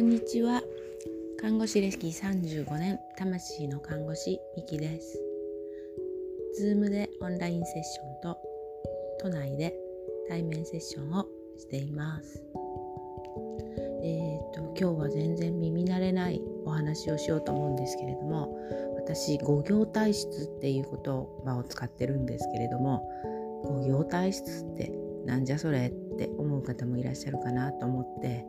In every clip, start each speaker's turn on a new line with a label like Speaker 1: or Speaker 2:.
Speaker 1: んにちは。看護師歴35年魂の看護師ミキです。ズームでオンラインセッションと都内で対面セッションをしています。えーと今日は全然耳慣れないお話をしようと思うんですけれども私五行体質っていう言葉を使ってるんですけれども五行体質ってなんじゃそれって思う方もいらっしゃるかなと思って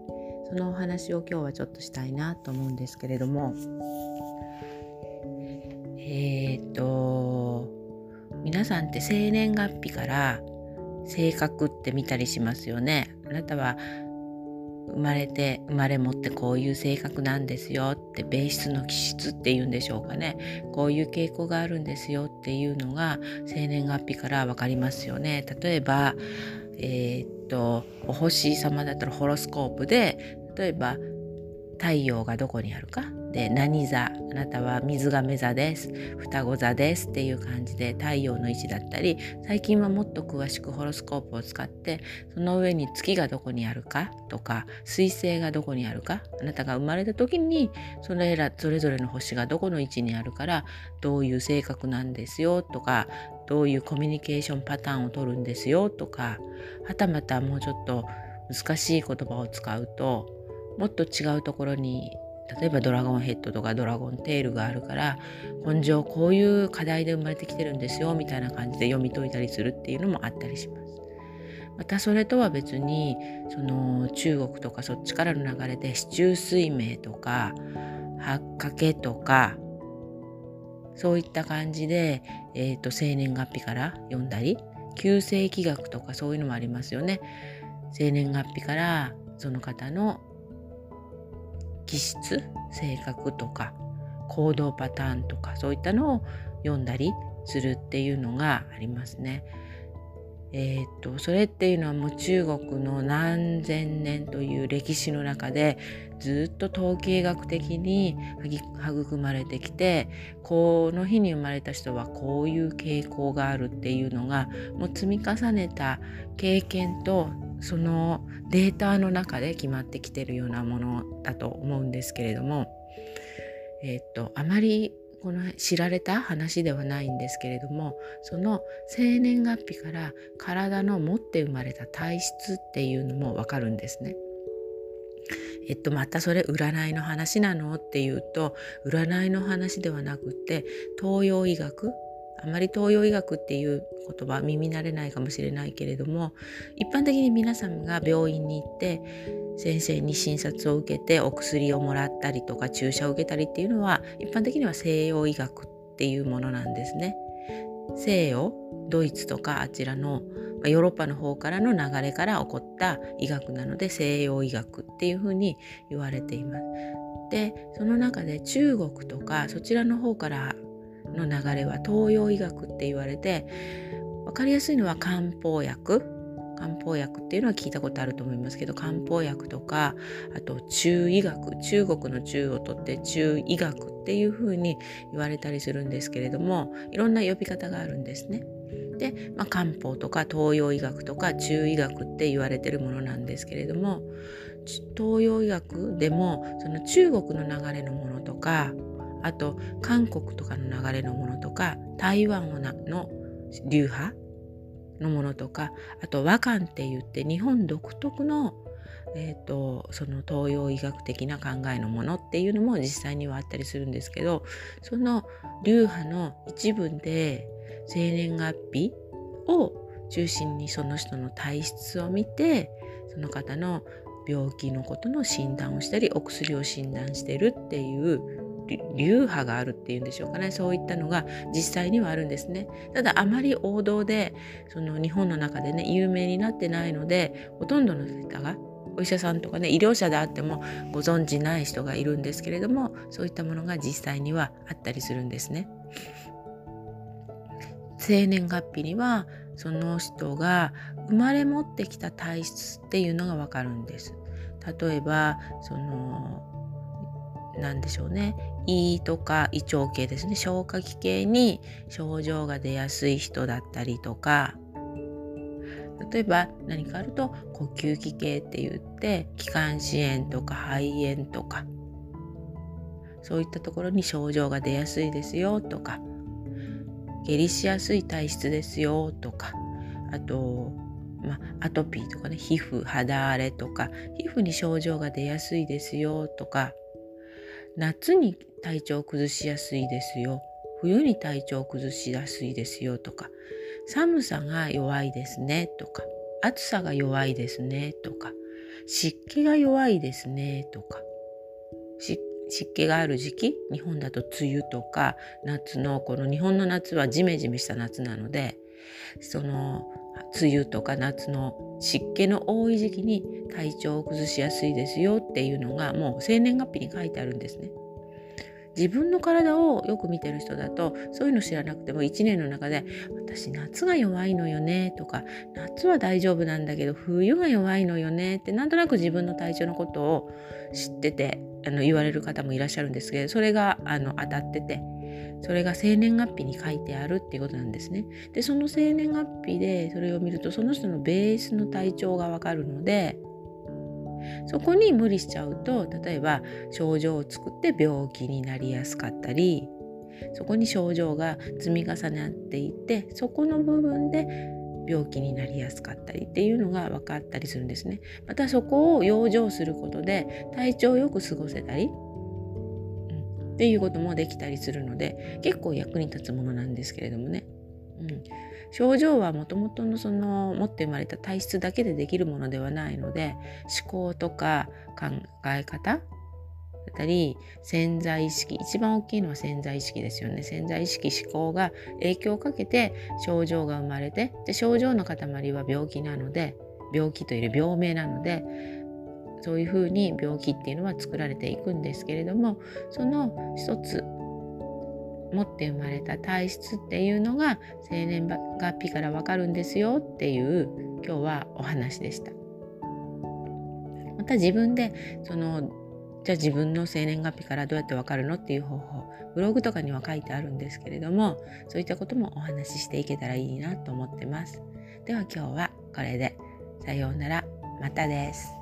Speaker 1: そのお話を今日はちょっとしたいなと思うんですけれども。えっ、と皆さんって生年月日から性格って見たりしますよね。あなたは生まれて生まれ持ってこういう性格なんですよ。ってベースの気質っていうんでしょうかね。こういう傾向があるんですよっていうのが生年月日から分かりますよね。例えばえー、っとお星様だったらホロスコープで例えば太陽がどこにあるか。で何座。あなたは水亀座です。双子座です。っていう感じで太陽の位置だったり最近はもっと詳しくホロスコープを使ってその上に月がどこにあるか。とか水星がどこにあるか。あなたが生まれた時にそれらそれぞれの星がどこの位置にあるからどういう性格なんですよ。とかどういうコミュニケーションパターンを取るんですよ。とかはたまたもうちょっと難しい言葉を使うともっと違うところに例えばドラゴンヘッドとかドラゴンテールがあるから本性こういう課題で生まれてきてるんですよみたいな感じで読み解いたりするっていうのもあったりします。またそれとは別にその中国とかそっちからの流れで四柱推命とか八掛とかそういった感じで、えーと、生年月日から読んだり旧世紀学とかそういうのもありますよね。生年月日からその方の気質性格とか行動パターンとかそういったのを読んだりするっていうのがありますね。えー、っとそれっていうのはもう中国の何千年という歴史の中でずっと統計学的に育まれてきてこの日に生まれた人はこういう傾向があるっていうのがもう積み重ねた経験とそのデータの中で決まってきてるようなものだと思うんですけれども、え、っとあまりこの知られた話ではないんですけれどもその生年月日から体の持って生まれた体質っていうのもわかるんですね。えっと、またそれ占いの話なの？っていうと占いの話ではなくて東洋医学あまり東洋医学っていう言葉耳慣れないかもしれないけれども一般的に皆さんが病院に行って先生に診察を受けてお薬をもらったりとか注射を受けたりっていうのは一般的には西洋医学っていうものなんですね。西洋ドイツとかあちらのヨーロッパの方からの流れから起こった医学なので西洋医学っていうふうに言われています。でその中で中国とかそちらの方からの流れは東洋医学って言われて分かりやすいのは漢方薬漢方薬っていうのは聞いたことあると思いますけど漢方薬とかあと中医学中国の中を取って中医学っていうふうに言われたりするんですけれどもいろんな呼び方があるんですね。で、まあ、漢方とか東洋医学とか中医学って言われてるものなんですけれども東洋医学でもその中国の流れのものとかあと韓国とかの流れのものとか台湾の流派のものとかあと和漢って言って日本独特の、えーと、その東洋医学的な考えのものっていうのも実際にはあったりするんですけどその流派の一部で生年月日を中心にその人の体質を見てその方の病気のことの診断をしたりお薬を診断してるっていう流派があるっていうんでしょうかねそういったのが実際にはあるんですねただあまり王道でその日本の中でね有名になってないのでほとんどの方がお医者さんとかね医療者であってもご存じない人がいるんですけれどもそういったものが実際にはあったりするんですね。生年月日にはその人が生まれ持ってきた体質っていうのがわかるんです。例えばその何でしょうね。胃とか胃腸系ですね。消化器系に症状が出やすい人だったりとか。例えば何かあると呼吸器系って言って気管支炎とか肺炎とか。そういったところに症状が出やすいですよとか。下痢しやすい体質ですよとか。あと、まあ、アトピーとかね。皮膚肌荒れとか。皮膚に症状が出やすいですよとか。夏に体調を崩しやすいですよ。冬に体調を崩しやすいですよとか寒さが弱いですねとか暑さが弱いですねとか湿気が弱いですねとか湿気がある時期日本だと梅雨とか夏のこの日本の夏はジメジメした夏なのでその梅雨とか夏の湿気の多い時期に体調を崩しやすいですよっていうのがもう生年月日に書いてあるんですね。自分の体をよく見てる人だとそういうの知らなくても1年の中で私夏が弱いのよねとか夏は大丈夫なんだけど冬が弱いのよねってなんとなく自分の体調のことを知っててあの言われる方もいらっしゃるんですけどそれがあの当たっててそれが生年月日に書いてあるっていうことなんですね。でその生年月日でそれを見るとその人のベースの体調がわかるのでそこに無理しちゃうと例えば症状を作って病気になりやすかったりそこに症状が積み重なっていてそこの部分で病気になりやすかったりっていうのが分かったりするんですね。またそこを養生することで体調をよく過ごせたり、っていうこともできたりするので結構役に立つものなんですけれどもね。うん、症状はもともとのその持って生まれた体質だけでできるものではないので思考とか考え方だったり潜在意識一番大きいのは潜在意識ですよね潜在意識思考が影響をかけて症状が生まれてで症状の塊は病気なので病気というより病名なのでそういうふうに病気っていうのは作られていくんですけれどもその一つ持って生まれた体質っていうのが生年月日からわかるんですよっていう今日はお話でした。また自分でそのじゃあ自分の生年月日からどうやってわかるのっていう方法ブログとかには書いてあるんですけれどもそういったこともお話ししていけたらいいなと思ってます。では今日はこれでさようならまたです。